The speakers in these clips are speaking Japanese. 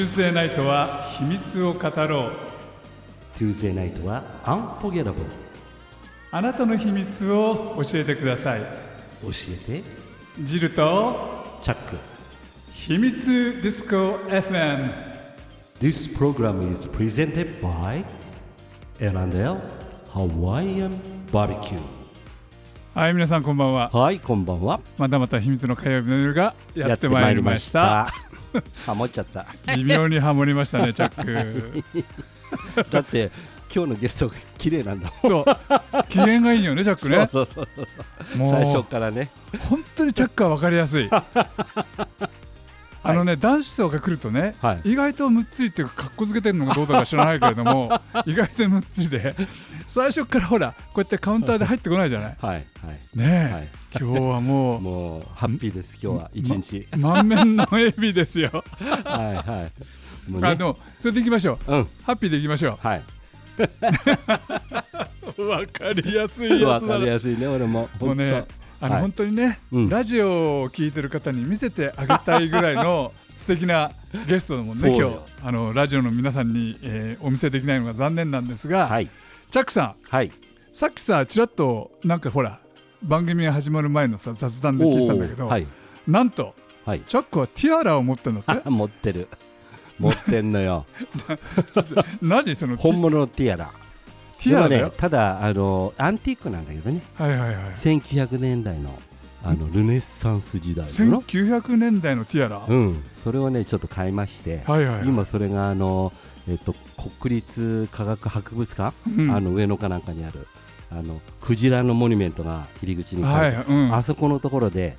Tuesday ナイトは秘密を語ろう。Tuesday ナイトは Unforgettable あなたの秘密を教えてください。教えて。ジルとチャック。秘密ディスコ FM This program is presented by L&L Hawaiian Barbecue. はい皆さんこんばんは。はいこんばんは。またまた秘密の火曜日の夜がやってまいりました ハモっちゃった。微妙にハモりましたねチャック。だって今日のゲスト綺麗なんだそう。機嫌がいいよねチャックね。そうそうそうも最初うからね。本当にチャックは分かりやすいあのね、男子層が来るとね、はい意外とむっつりっていうか、かっこつけてるのかどうだか知らないけれども、意外とむっつりで、最初からほら、こうやってカウンターで入ってこないじゃない？はいはいねえ、はい今日はもう、もうハッピーです今日は一日、満面の笑みですよ。はいはいもあでも、それでいきましょう。うんハッピーでいきましょはい。う。わかりやすいやわかつだな。りやすいね、俺も。もうね、あの、はい本当にね、うんラジオを聞いてる方に見せてあげたいぐらいの 素敵なゲストだもんね、今日あのラジオの皆さんに、えーお見せできないのが残念なんですが、はい。チャックさん、はい。さっきさ、ちらっとなんかほら、番組が始まる前のさ雑談で聞いてたんだけど、はい。なんと、はい。チャックはティアラを持ってるのって？あ 持ってる。持ってんのよ。何その本物のティアラ。ティでもね、。ただ、あの、アンティークなんだけどね。はいはいはい。1900年代の、あの、ルネッサンス時代の。1900年代のティアラ？うん。それをね、ちょっと買いまして。はいはいはい。今、それが、あの、えっと、国立科学博物館、うんあの上野かなんかにあるあのクジラのモニュメントが入り口にはい、うん。あそこのところで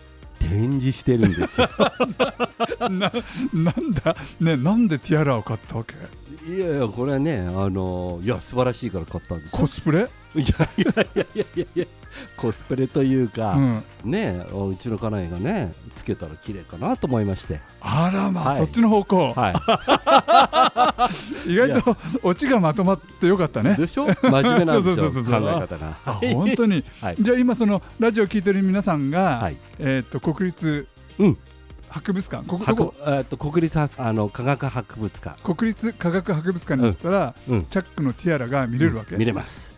展示してるんですよ。ななんだ、ね、なんでティアラを買ったわけ？いやいや、これはね、あのいや、素晴らしいから買ったんですよ。コスプレ、いやいやいやいやいやいや、コスプレといううか、ん、ね、うちの家内がね、つけたら綺麗かなと思いまして。あらまあ、はいそっちの方向、は意外とオチがまとまってよかった。ね。でしょ真面目なんですよ、考え方が。本当に、はいじゃあ今そのラジオ聞いてる皆さんが、はいえーと国立うん博物館こここえっと国立あの科学博物館、国立科学博物館に行ったら、うん、チャックのティアラが見れるわけ、見れます。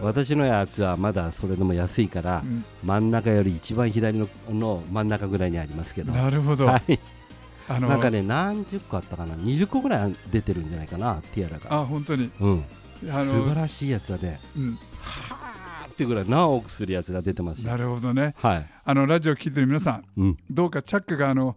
私のやつはまだそれでも安いから、うん。真ん中より一番左のの真ん中ぐらいにありますけど、なるほど、はい、あのなんかね何十個あったかな？20個ぐらい出てるんじゃないかな？ティアラが、あ本当に。うん、あ素晴の、らしいやつはねうん、はーってぐらい何億するやつが出てますよ。なるほどね。はい、あのラジオ聞いてる皆さんうん、どうかチャックがあの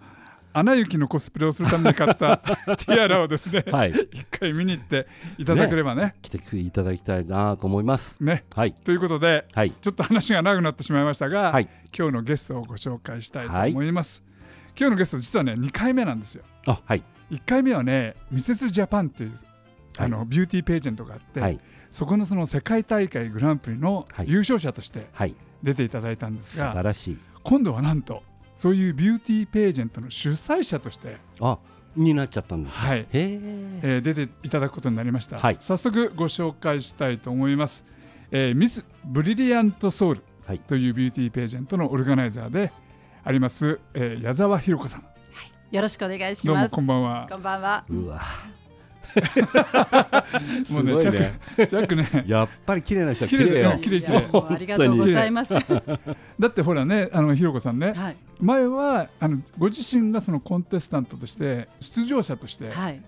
アナ雪のコスプレをするために買った ティアラをですね、はい。一回見に行っていただければね。来ていただきたいなと思います。ね。はい。ということで、はい。ちょっと話が長くなってしまいましたが、はい。今日のゲストをご紹介したいと思います。今日のゲスト実はね2回目なんですよ。あはい。1回目はねミセスジャパンというあの、ビューティーページェントがあって、はい。そこのその世界大会グランプリのはい。優勝者としてはい。出ていただいたんです素が、晴らしい。今度はなんとそういうビューティーページェントの主催者として、あになっちゃったんですか。はい。へええー出ていただくことになりました、はい。早速ご紹介したいと思います、えーミス・ブリリアント・ソウルはい。というビューティーページェントのオルガナイザーであります、えー矢沢ひろ子さん。よろしくお願いしどうもます。こんばんは。こんばんは。うわ もうねすごいね。チャックね。やっぱり綺麗な人は綺麗だよ。綺麗よ綺麗。ありがとうございます。は だってほらねあのひろ子さんね、い。前はあのご自身がそのコンテスタントとして出場者として、はい。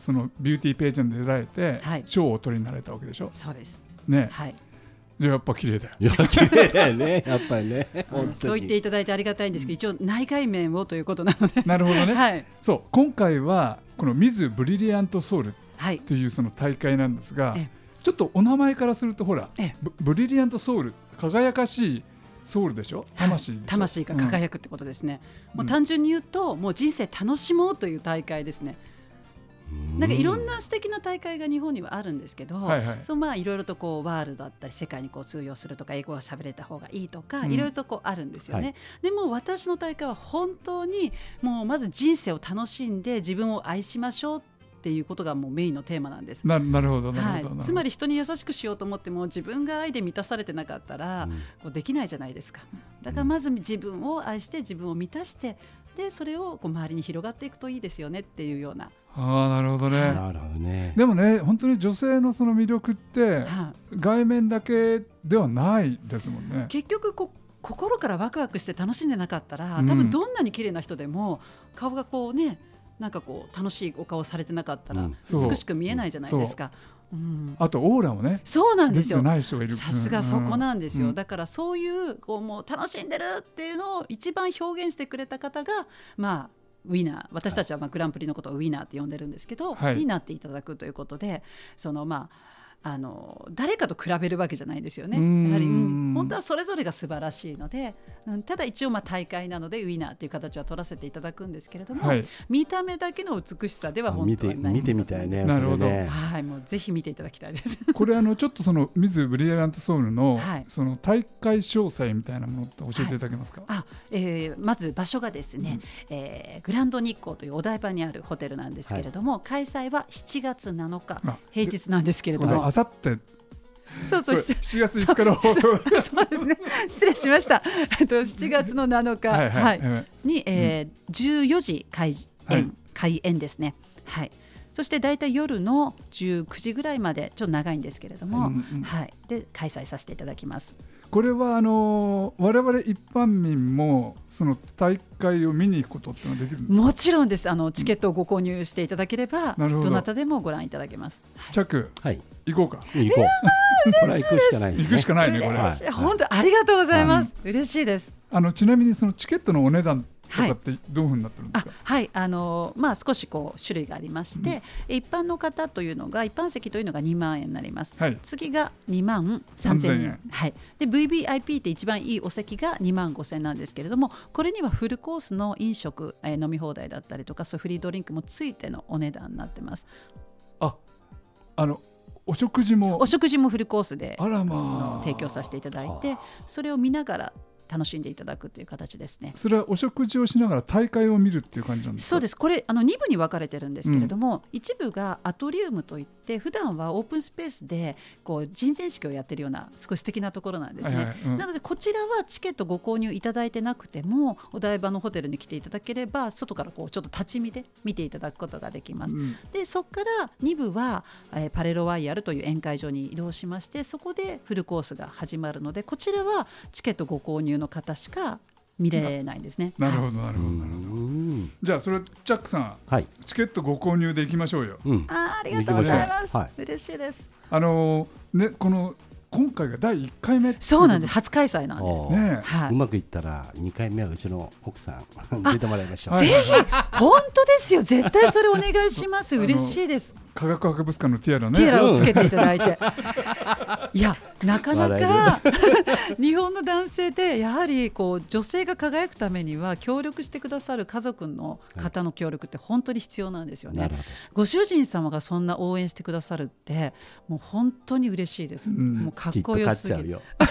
そのビューティーページェントで出られて、はい。賞をお取りになられたわけでしょ？そうです。ね。はい。じゃあやっぱ綺麗だよ。いや綺麗だよね。やっぱりね。本当に。そう言っていただいてありがたいんですけど、一応内外面をということなので。なるほどね、はい。そう今回はこのミズ・ブリリアント・ソウルはい。というその大会なんですがええ。ちょっとお名前からするとほらええ。ブブリリアント・ソウル輝かしいソウルでしょ？魂でしょ？魂が輝くってことですね。もう単純に言うと、もう人生楽しもうという大会ですね。なんかいろんな素敵な大会が日本にはあるんですけど、はいはい。そのまあいろいろとこうワールドだったり世界にこう通用するとか英語が喋れた方がいいとか、うん。いろいろとこうあるんですよね。はい。でも私の大会は本当にもうまず人生を楽しんで自分を愛しましょうっていうことがもうメインのテーマなんです。ななるほどなはい。つまり人に優しくしようと思っても自分が愛で満たされてなかったら、うん。こうできないじゃないですか。だからまず自分を愛して自分を満たしてでそれをこう周りに広がっていくといいですよねっていうような、ああなるほどね。なるほどね。でもね本当に女性のその魅力ってはい。外面だけではないですもんね。結局こ心からワクワクして楽しんでなかったらうん。多分どんなに綺麗な人でも顔がこうねなんかこう楽しいお顔されてなかったら美しく見えないじゃないですか。う。ん。あとオーラもねそうなんですよ。出てない人がいる。さすがそこなんですよ、うん。だからそういうこうもう楽しんでるっていうのを一番表現してくれた方がまあウィナー私たちはまあグランプリのことをウィナーって呼んでるんですけど、はい。になっていただくということでそのまああの誰かと比べるわけじゃないんですよね。うん。やはり、うん本当はそれぞれが素晴らしいので、うん、ただ一応まあ大会なのでウィナーっていう形は取らせていただくんですけれども、はい。見た目だけの美しさでは本見当はないて見てみたいねなるほど。はい、もうぜひ見ていただきたいです。これあのちょっとそのミズ・ブリリアント・ソウルのはい。その大会詳細みたいなものって教えていただけますか、あ、えーまず場所がですね、えーグランド日光というお台場にあるホテルなんですけれども、開催は7月7日あ平日なんですけれども。あさってそうそう。し7月5日の放送。そうですね。失礼しました。えっと7月の7日、はいははい。いえに、えー14時開演、はい。開演ですね。はい。そして大体夜の19時ぐらいまでちょっと長いんですけれども、うんうんはい、で開催させていただきます。これはあの我々一般民もその大会を見に行くことってのはできるんですか？もちろんです。あのチケットをご購入していただければ、なるほど。どなたでもご覧いただけます。はい。チャック。はい行こうか。行こう。これは行くしかないですね。行くしかないねこれ。本当ありがとうございます。嬉しいです。あのちなみにそのチケットのお値段とかってどういうふうになってるんであすか、はい。あのまあ少しこう種類がありまして、一般の方というのが一般席というのが2万円になります。はい。次が2万3000 3000円。円。はい、で VVIP って一番いいお席が2万5000円なんですけれどもこれにはフルコースの飲食、えー飲み放題だったりとかそういうフリードリンクもついてのお値段になってます。ああのお食事も。お食事もフルコースであらあまあ。の提供させていただいてそれを見ながら楽しんでいただくという形ですね。それはお食事をしながら大会を見るっていう感じなんですか？そうです。これあの2部に分かれてるんですけれども、一部がアトリウムといって普段はオープンスペースでこう人前式をやってるような少し素敵なところなんですね。はいはいうんなのでこちらはチケットご購入いただいてなくてもお台場のホテルに来ていただければ外からこうちょっと立ち見で見ていただくことができます。うんでそこから2部は、えーパレロワイヤルという宴会場に移動しましてそこでフルコースが始まるのでこちらはチケットご購入の方しか見れないんですね。なるはいほどなるうほどなるほどんじゃあそれチャックさんはい。チケットご購入で行きましょうよ。うん。あーありがとうございます。は嬉しいです。あのねこの今回が第1回目そうなんです。初開催なんです。ねはい。うまくいったら2回目はうちの奥さん出てもらいましょう。はいぜひ本当ですよ。絶対それお願いします。嬉しいです。科学博物館のティアラねティアラをつけていただいて。いやなかな笑か 日本の男性でやはりこう女性が輝くためには協力してくださる家族の方の協力って本当に必要なんですよねなる。ほご主人様がそんな応援してくださるってもう本当に嬉しいです。んど。もうかっこよすぎる。よ。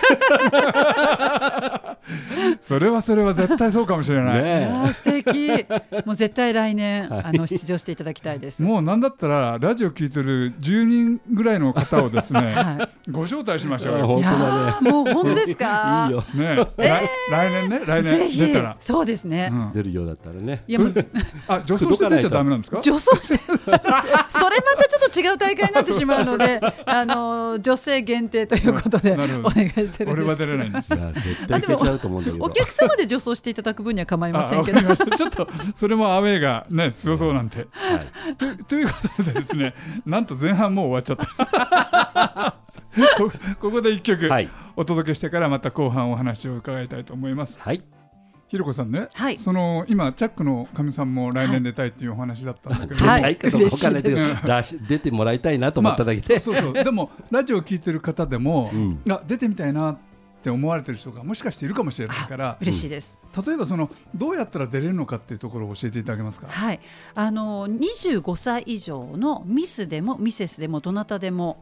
それはそれは絶対そうかもしれない、ね素敵。もう絶対来年、あの出場していただきたいです。もうなんだったらラジオ聞いてる10人ぐらいの方をですね はご招待しましえ。ょうよ本い。い当だね。もう本当ですか？いいよ。ね、来来年ね？来年出たら、そうですね。うん出るようだったらね。いやもう あ女装して出ちゃダメなんですか？女装してそれまたちょっと違う大会になってしまうので、あの女性限定ということでお願いしてるんですけど。出れないんですいや絶対いけちゃうと思うんだけど。お客様で女装していただく分には構いませんけど。ちょっとそれもアウェーがね強そうなんではい。とということでですねなんと前半もう終わっちゃった こここで一曲はい。お届けしてからまた後半お話を伺いたいと思いますはい。ひろこさんね、はい。その今チャックのかみさんも来年出たいっていうお話だったんだけど、はい。ない。かどうかわかんない出てもらいたいなと思っただけで。そうそうそう。でもラジオを聞いてる方でも、うん。あ出てみたいなって思われてる人がもしかしているかもしれないから。嬉しいです。例えばそのどうやったら出れるのかっていうところを教えていただけますか？はい。あの25歳以上のミスでもミセスでもどなたでも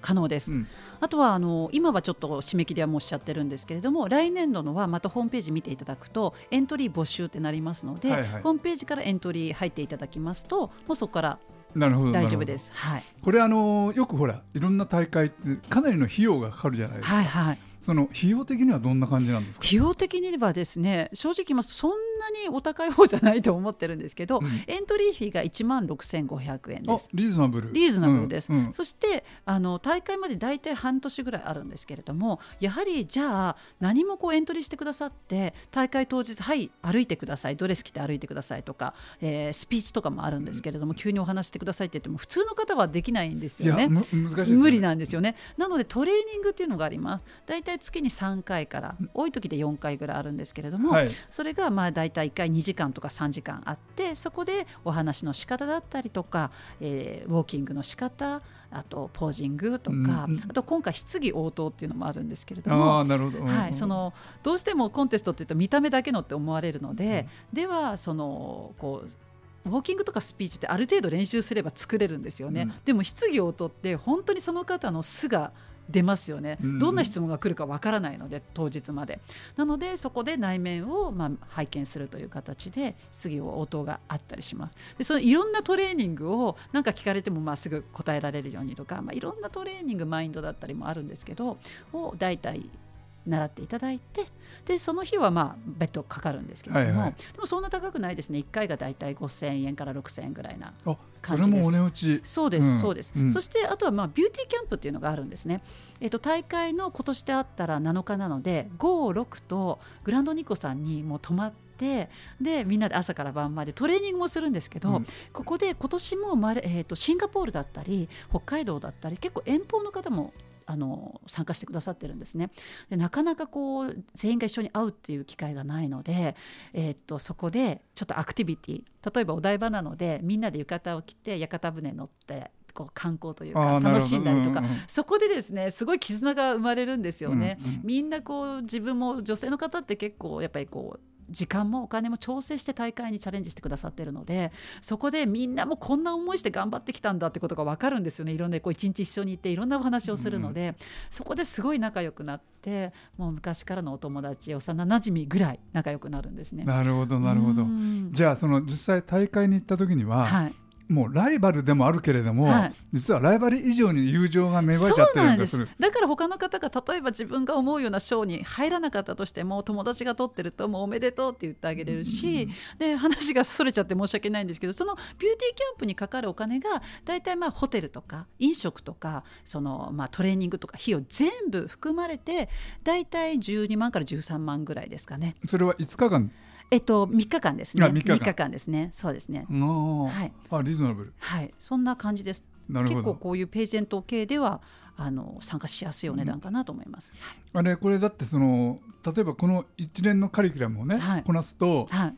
可能です。うんあとはあの今はちょっと締め切りはもうしちゃってるんですけれども来年度のはまたホームページ見ていただくとエントリー募集ってなりますので、はいはい。ホームページからエントリー入っていただきますともうそこからなるほど大丈夫です。はい、これあのよくほらいろんな大会ってかなりの費用がかかるじゃないですか、はいはい。その費用的にはどんな感じなんですか？費用的にはですね正直そんなにお高い方じゃないと思ってるんですけど、うん。エントリー費が1万6500円であす。リーズナブル。リーズナブルです、うんうん。そしてあの大会まで大体半年ぐらいあるんですけれどもやはりじゃあ何もこうエントリーしてくださって大会当日はい歩いてくださいドレス着て歩いてくださいとか、えースピーチとかもあるんですけれども、急にお話してくださいって言っても普通の方はできないんですよね。いやむ難しいですね。無理なんですよね。なのでトレーニングっていうのがあります。大体月に3回から多い時で4回ぐらいあるんですけれども、はい。それがまあ大体1回2時間とか3時間あってそこでお話の仕方だったりとか、えーウォーキングの仕方あとポージングとか、うんうん。あと今回質疑応答っていうのもあるんですけれどあもあ。なるほど、うんはい、そのどうしてもコンテストっていうと見た目だけのって思われるので、ではそのこうウォーキングとかスピーチってある程度練習すれば作れるんですよね、うん。でも質疑応答って本当にその方の素が出ますよね、うんどんな質問が来るかわからないので当日まで。なのでそこで内面をまあ拝見するという形で質疑応答があったりします。でそのいろんなトレーニングを何か聞かれてもまあすぐ答えられるようにとか、まあ、いろんなトレーニングマインドだったりもあるんですけどを大体習っていただいてでその日はまあ別途かかるんですけれども、はいはい。でもそんな高くないですね。1回が大体5000円から6000円ぐらいな感じです。れもお値打ち。そうです、うん。そうです、うん。そしてあとはまあビューティーキャンプっていうのがあるんですね、えっと大会の今年であったら7日なので56とグランドニコさんにもう泊まってでみんなで朝から晩までトレーニングもするんですけど、うん。ここで今年もマレ、えー、とシンガポールだったり北海道だったり結構遠方の方もあの参加してくださってるんですね。でなかなかこう全員が一緒に会うっていう機会がないので、えー、とそこでちょっとアクティビティ例えばお台場なのでみんなで浴衣を着て屋形船乗ってこう観光というか楽しんだりとか、うんうんそこでですねすごい絆が生まれるんですよね。うんうん。みんなこう自分も女性の方って結構やっぱりこう時間もお金も調整して大会にチャレンジしてくださってるのでそこでみんなもこんな思いして頑張ってきたんだってことが分かるんですよね。いろんなこう一日一緒にいていろんなお話をするので、そこですごい仲良くなってもう昔からのお友達幼なじみぐらい仲良くなるんですね。なるほどなるほど。うん。じゃあその実際大会に行った時には、はいもうライバルでもあるけれども、はい。実はライバル以上に友情が芽生えちゃってるなんです。だから他の方が例えば自分が思うような賞に入らなかったとしても友達が取ってるともうおめでとうって言ってあげれるし、で話がそれちゃって申し訳ないんですけどそのビューティーキャンプにかかるお金が大体まあホテルとか飲食とかそのまあトレーニングとか費用全部含まれて大体12万から13万ぐらいですかね。それは5日間えっと3日間ですね。あ3日間ですね。そうですね。はいあリーズナブルはい、そんな感じです。結構なるほどこういうページェント系ではあの参加しやすいお値段かなと思います。あれこれだってその例えばこの一連のカリキュラムをね、はいこなすとはい、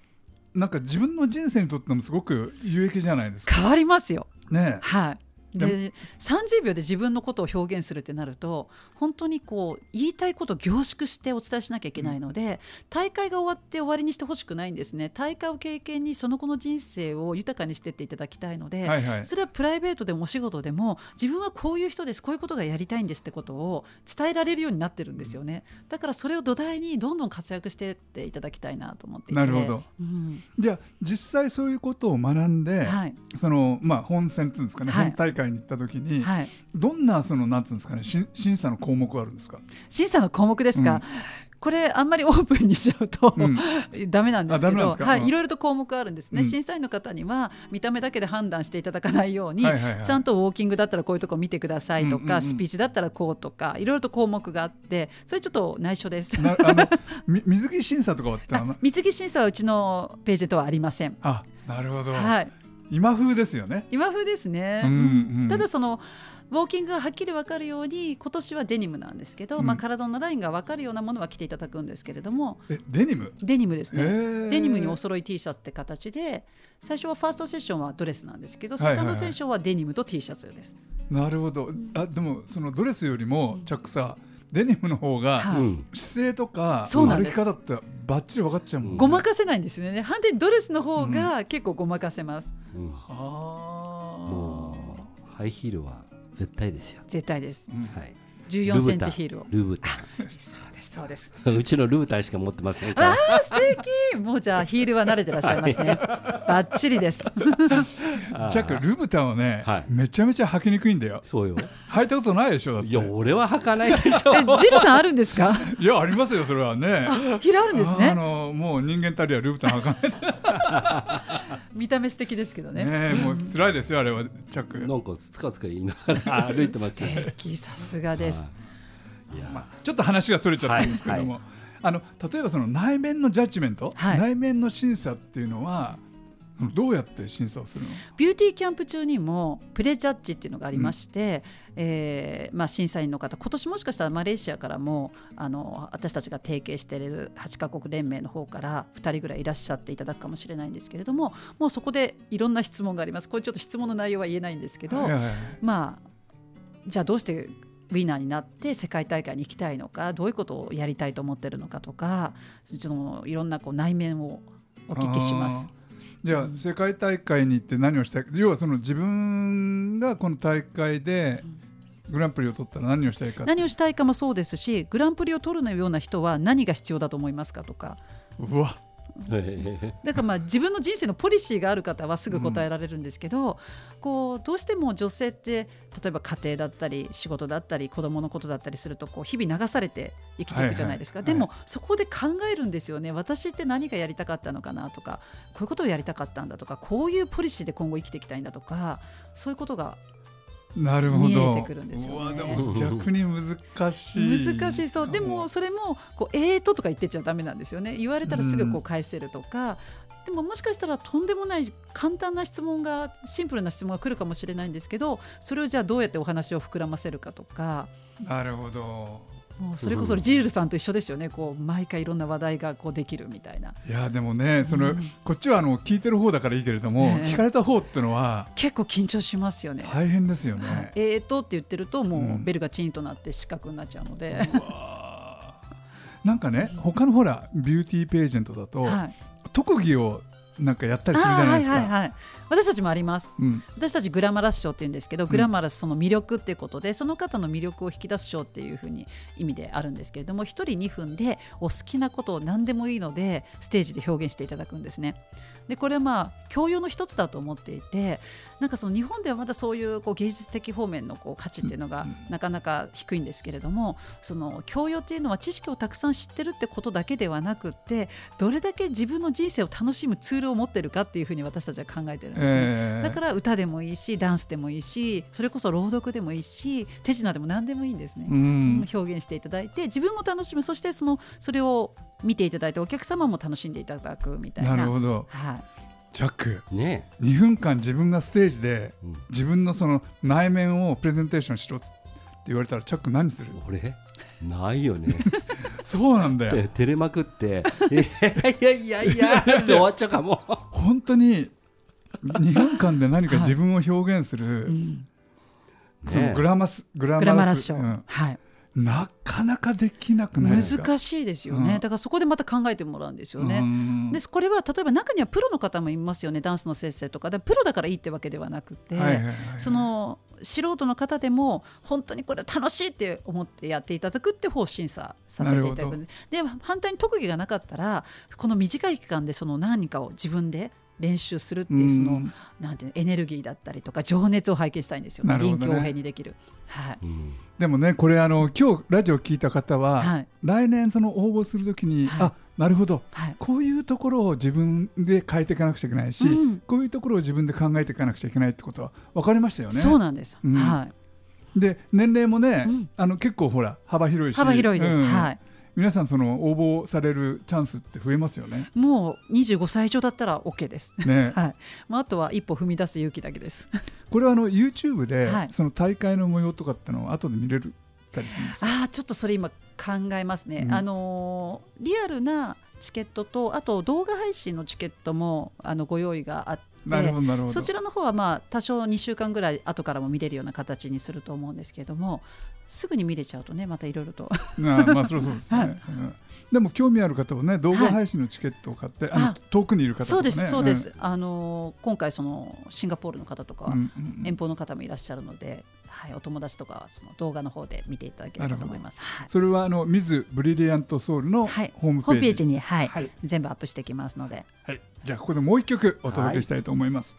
なんか自分の人生にとってもすごく有益じゃないですか変わりますよ。ねはい。で30秒で自分のことを表現するってなると本当にこう言いたいことを凝縮してお伝えしなきゃいけないので、大会が終わって終わりにしてほしくないんですね。大会を経験にその後の人生を豊かにしていっていただきたいので、はいはい。それはプライベートでもお仕事でも自分はこういう人です。こういうことがやりたいんですってことを伝えられるようになってるんですよね。だからそれを土台にどんどん活躍していっていただきたいなと思っていて。なるほど、うん。じゃあ実際そういうことを学んで、はい。そのまあ本戦っていうんですかね、はい。本大会に行った時に、はい、どんなそのなんつうんですかねし審査の項目はあるんですか、審査の項目ですか、うん。これあんまりオープンにしちゃうと、うん。ダメなんですけどはい、いろいろと項目あるんですね、うん。審査員の方には見た目だけで判断していただかないように、はいはいはい。ちゃんとウォーキングだったらこういうとこ見てくださいとか、うんうんうん。スピーチだったらこうとかいろいろと項目があってそれちょっと内緒です。水着審査とかは水着審査はうちのページとはありません。あなるほど、はい、今風ですよね。今風ですね、うんうん。ただそのウォーキングがはっきり分かるように今年はデニムなんですけど、うん。まあ、体のラインが分かるようなものは着ていただくんですけれどもえデニム？デニムですね。デニムにお揃い T シャツって形で最初はファーストセッションはドレスなんですけど、はいはいはい。セカンドセッションはデニムと T シャツです。なるほど。あでもそのドレスよりもチャックさデニムの方が姿勢とか歩き方ってバッチリ分かっちゃうもんね。ごまかせないんですよね。反対にドレスの方が結構ごまかせます、うん。はもうハイヒールは絶対ですよ。絶対です。あ、うん。はい。14センチヒールを。ルブタ。そうですそうです。ン うちのルブタンしか持ってませんから。あー素敵。もうじゃあヒールは慣れてらっしゃいますね。バッチリです。あーチャックルブタンはね、はい。めちゃめちゃ履きにくいんだよ。そうよ。履いたことないでしょいや俺は履かないでしょ。えジルさんあるんですか？いやありますよそれはね。ヒールあるんですあねのもう人間たりはルブタン履か見た目素敵ですけどね。ないねもう辛いですよあれは。チャック。なんかつかつか言いながら歩いてます素ね敵さすがですまあ、ちょっと話がそれちゃったんですけども、はいあの例えばその内面のジャッジメント、はい。内面の審査っていうのはどうやって審査をするの？ビューティーキャンプ中にもプレジャッジっていうのがありまして、えーまあ、審査員の方今年もしかしたらマレーシアからもあの私たちが提携している8カ国連盟の方から2人ぐらいいらっしゃっていただくかもしれないんですけれどももうそこでいろんな質問があります。これちょっと質問の内容は言えないんですけど、はいはいはい。まあじゃあどうしてウィナーになって世界大会に行きたいのかどういうことをやりたいと思ってるのかとかそのいろんなこう内面をお聞きします。じゃあ世界大会に行って何をしたい要はその自分がこの大会でグランプリを取ったら何をしたいか何をしたいかもそうですしグランプリを取るような人は何が必要だと思いますかとか。うわだからまあ自分の人生のポリシーがある方はすぐ答えられるんですけど、こうどうしても女性って例えば家庭だったり仕事だったり子供のことだったりするとこう日々流されて生きていくじゃないですか、はいはい。でもそこで考えるんですよね。私って何がやりたかったのかなとかこういうことをやりたかったんだとかこういうポリシーで今後生きていきたいんだとかそういうことがなるほど。見えてくるんですよね。逆に難しい。難しそう。でもそれもこうえーととか言ってちゃダメなんですよね。言われたらすぐこう返せるとか、でももしかしたらとんでもない簡単な質問がシンプルな質問が来るかもしれないんですけどそれをじゃあどうやってお話を膨らませるかとか。なるほどもうそれこそジールさんと一緒ですよね。こう毎回いろんな話題がこうできるみたいな。いやでもねその、うんこっちはあの聞いてる方だからいいけれども、ええ。聞かれた方ってのは結構緊張しますよね。大変ですよね、はい。えーとって言ってるともううん。ベルがチンとなって失格になっちゃうので、うわー。なんかね他のほらビューティーページェントだと、はい、特技をなんかやったりするじゃないですか、はいはいはい、私たちもあります。うん、私たちグラマラス賞って言うんですけど、グラマラスその魅力っていうことでその方の魅力を引き出す賞っていうふうに意味であるんですけれども1人2分でお好きなことを何でもいいのでステージで表現していただくんですね。でこれはまあ教養の一つだと思っていてなんかその日本ではまだそういうこう芸術的方面のこう価値っていうのがなかなか低いんですけれどもその教養っていうのは知識をたくさん知ってるってことだけではなくってどれだけ自分の人生を楽しむツールを持ってるかっていうふうに私たちは考えてるんですね。えーだから歌でもいいしダンスでもいいしそれこそ朗読でもいいし手品でも何でもいいんですね、うん。表現していただいて自分も楽しむ。そしてそのそれを見ていただいてお客様も楽しんでいただくみたいな。なるほど。はい、ジャックね2分間自分がステージでうん。自分のその内面をプレゼンテーションしろって言われたらチャック何する？俺？ないよね。そうなんだよ。で照れまくって「いやいやいやいや」って終わっちゃうかも。本当に2分間で何か自分を表現する、うん。そのグラマスグラグラママラスラス賞、うん。はい、なかなかできなくないですか難しいですよね、うん。だからそこでまた考えてもらうんですよね、うん。でこれは例えば中にはプロの方もいますよね。ダンスの先生とか。でプロだからいいってわけではなくて、はいはいはいはい。その素人の方でも本当にこれ楽しいって思ってやっていただくって方を審査させていただくんで。で反対に特技がなかったらこの短い期間でその何かを自分で練習するっていうその、うん。なんていうのエネルギーだったりとか情熱を拝見したいんですよ、ね。臨機応変にできる。はい。うん。でもねこれあの今日ラジオ聞いた方は、はい。来年その応募するときに、はい。あなるほど。はい。こういうところを自分で変えていかなくちゃいけないし、うん。こういうところを自分で考えていかなくちゃいけないってことは分かりましたよね。そうなんです、うん。はい、で年齢もね、うん。あの結構ほら幅広いし。幅広いです、うん。はい、皆さんその応募されるチャンスって増えますよね。もう25歳以上だったら OK です。ね はい、まあ、あとは一歩踏み出す勇気だけです。これはあの YouTube で、はいその大会の模様とかってのを後で見れるたりするんですか？ああちょっとそれ今考えますね、うんあのーリアルなチケットとあと動画配信のチケットもあのご用意があってなるほどなるほど。そちらの方はまあ多少2週間ぐらい後からも見れるような形にすると思うんですけれどもすぐに見れちゃうとねまたいろいろとまあそそうですね、はい。うん。でも興味ある方はね動画配信のチケットを買って、あのあ遠くにいる方とかね。そうですそうです、あのー今回そのシンガポールの方とかはうんうんうん。遠方の方もいらっしゃるので、はい、お友達とかはその動画の方で見ていただければと思います。はい。それはあのミズブリリアントソウルのはい、ホームページ,、に、はい。はい。全部アップしていきますので、はい、じゃあここでもう一曲お届けしたいと思います、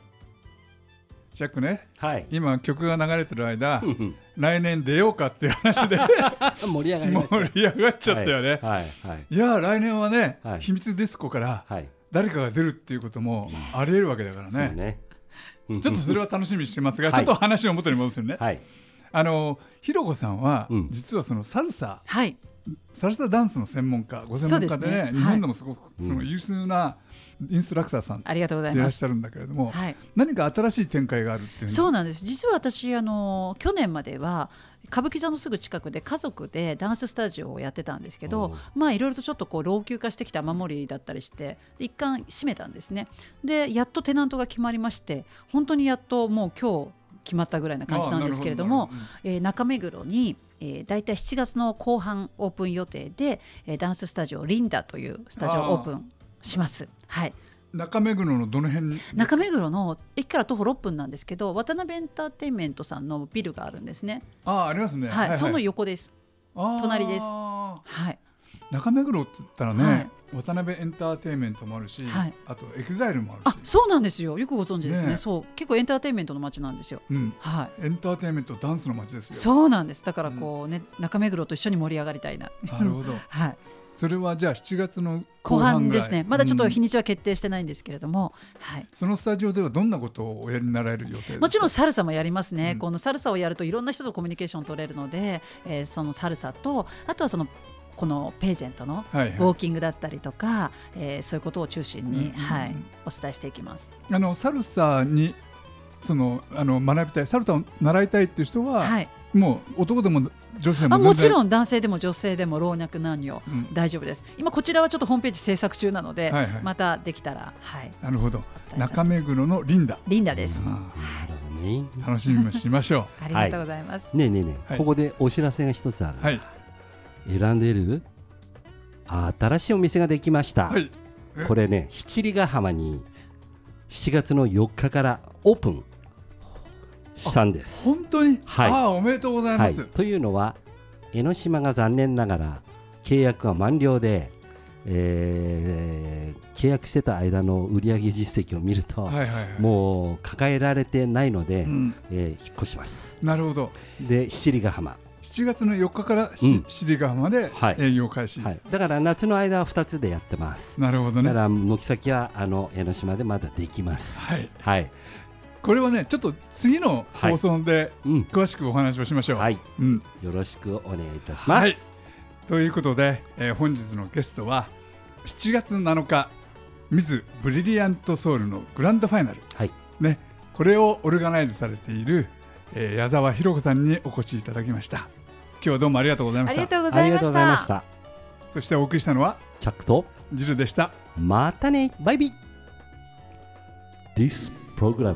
ジャックね。はい。今曲が流れてる間来年出ようかっていう話で。盛り上がりました。盛り上がっちゃったよね、はい。はい。はい。い、や来年はね、はい。秘密ディスコからはい。誰かが出るっていうこともありえるわけだからね。そうねちょっとそれは楽しみにしてますが、はい。ちょっと話を元に戻すよね、はい。あのひろこさんは、うん。実はそのサルサ。はい、サルサダンスの専門家ご専門家でねですね。日本でもすごく、うんその優秀なインストラクターさんありがとうございます。でいらっしゃるんだけれども、はい、何か新しい展開があるっていうそうなんです。実は私あの去年までは歌舞伎座のすぐ近くで家族でダンススタジオをやってたんですけおどう。まあいろいろとちょっとこう老朽化してきた雨漏りだったりしてで一旦閉めたんですね。でやっとテナントが決まりまして本当にやっともう今日決まったぐらいな感じなんですけれどもどえー中目黒に、えー、大体7月の後半オープン予定で、えーダンススタジオリンダというスタジオをオープンします。はい、中目黒のどの辺？に中目黒の駅から徒歩6分なんですけどワタナベエンターテインメントさんのビルがあるんですね。ああありますね、はい、その横です。隣ですはい、中目黒って言ったらね、はいワタナベエンターテインメントもあるし、はいあと EXILE もああるし、そうなんですよ。よくご存知ですね。ねそう、結構エンターテインメントの街なんですよ。うん、はい。エンターテインメントダンスの街ですよそうなんです。だからこうね、中目黒と一緒に盛り上がりたいな。なるほど はい。それはじゃあ7月の後後半ですね。まだちょっと日うん。にちは決定してないんですけれども、はい。そのスタジオではどんなことをおやりになられる予定ですか？もちろんサルサもやりますね、うん。このサルサをやるといろんな人とコミュニケーションを取れるので、えーそのサルサとあとはそのこのページェントのはいはい。ウォーキングだったりとか、えーそういうことを中心に、うんうんうん。はい、お伝えしていきます。あのサルサにそのあの学びたいサルサを習いたいっていう人は、はい、もう男でも女性でもあもちん、ろん男性でも女性でも老若男女うん。大丈夫です。今こちらはちょっとホームページ制作中なので、はいはい。またできたら、はい、なるほど。中目黒のリンダ。リンダです。あなるほどね。楽しみにしましょ ありがとうございます。ねえねえねえ、はい。ここでお知らせが一つある、うはい。選んでいる新しいお店ができました、はい。え？これね七里ヶ浜に7月の4日からオープンしたんです。本当に、はい。ああおめでとうございます、はい、というのは江ノ島が残念ながら契約が満了で、えー契約してた間の売上実績を見ると、はいはいはい。もう抱えられてないので、うん、えー引っ越します。なるほど。で七里ヶ浜、7月の4日からし、うん。七里ヶ浜ではい。営業開始、はい、だから夏の間は2つでやってます。なるほどね。だから軒先はあの江ノ島でまだできます。はい。はい、これはねちょっと次の放送でうん。詳しくお話をしましょう、はい、うん、よろしくお願いいたします、はい。ということで、えー本日のゲストは7月7日ミズブリリアントソウルのグランドファイナル、はい。ね、これをオルガナイズされている、えー矢沢ひろ子さんにお越しいただきました。今日はどうもありがとうございました。ありがとうございました。そしてお送りしたのはチャックと。ジルでした。またね。バイビー。This program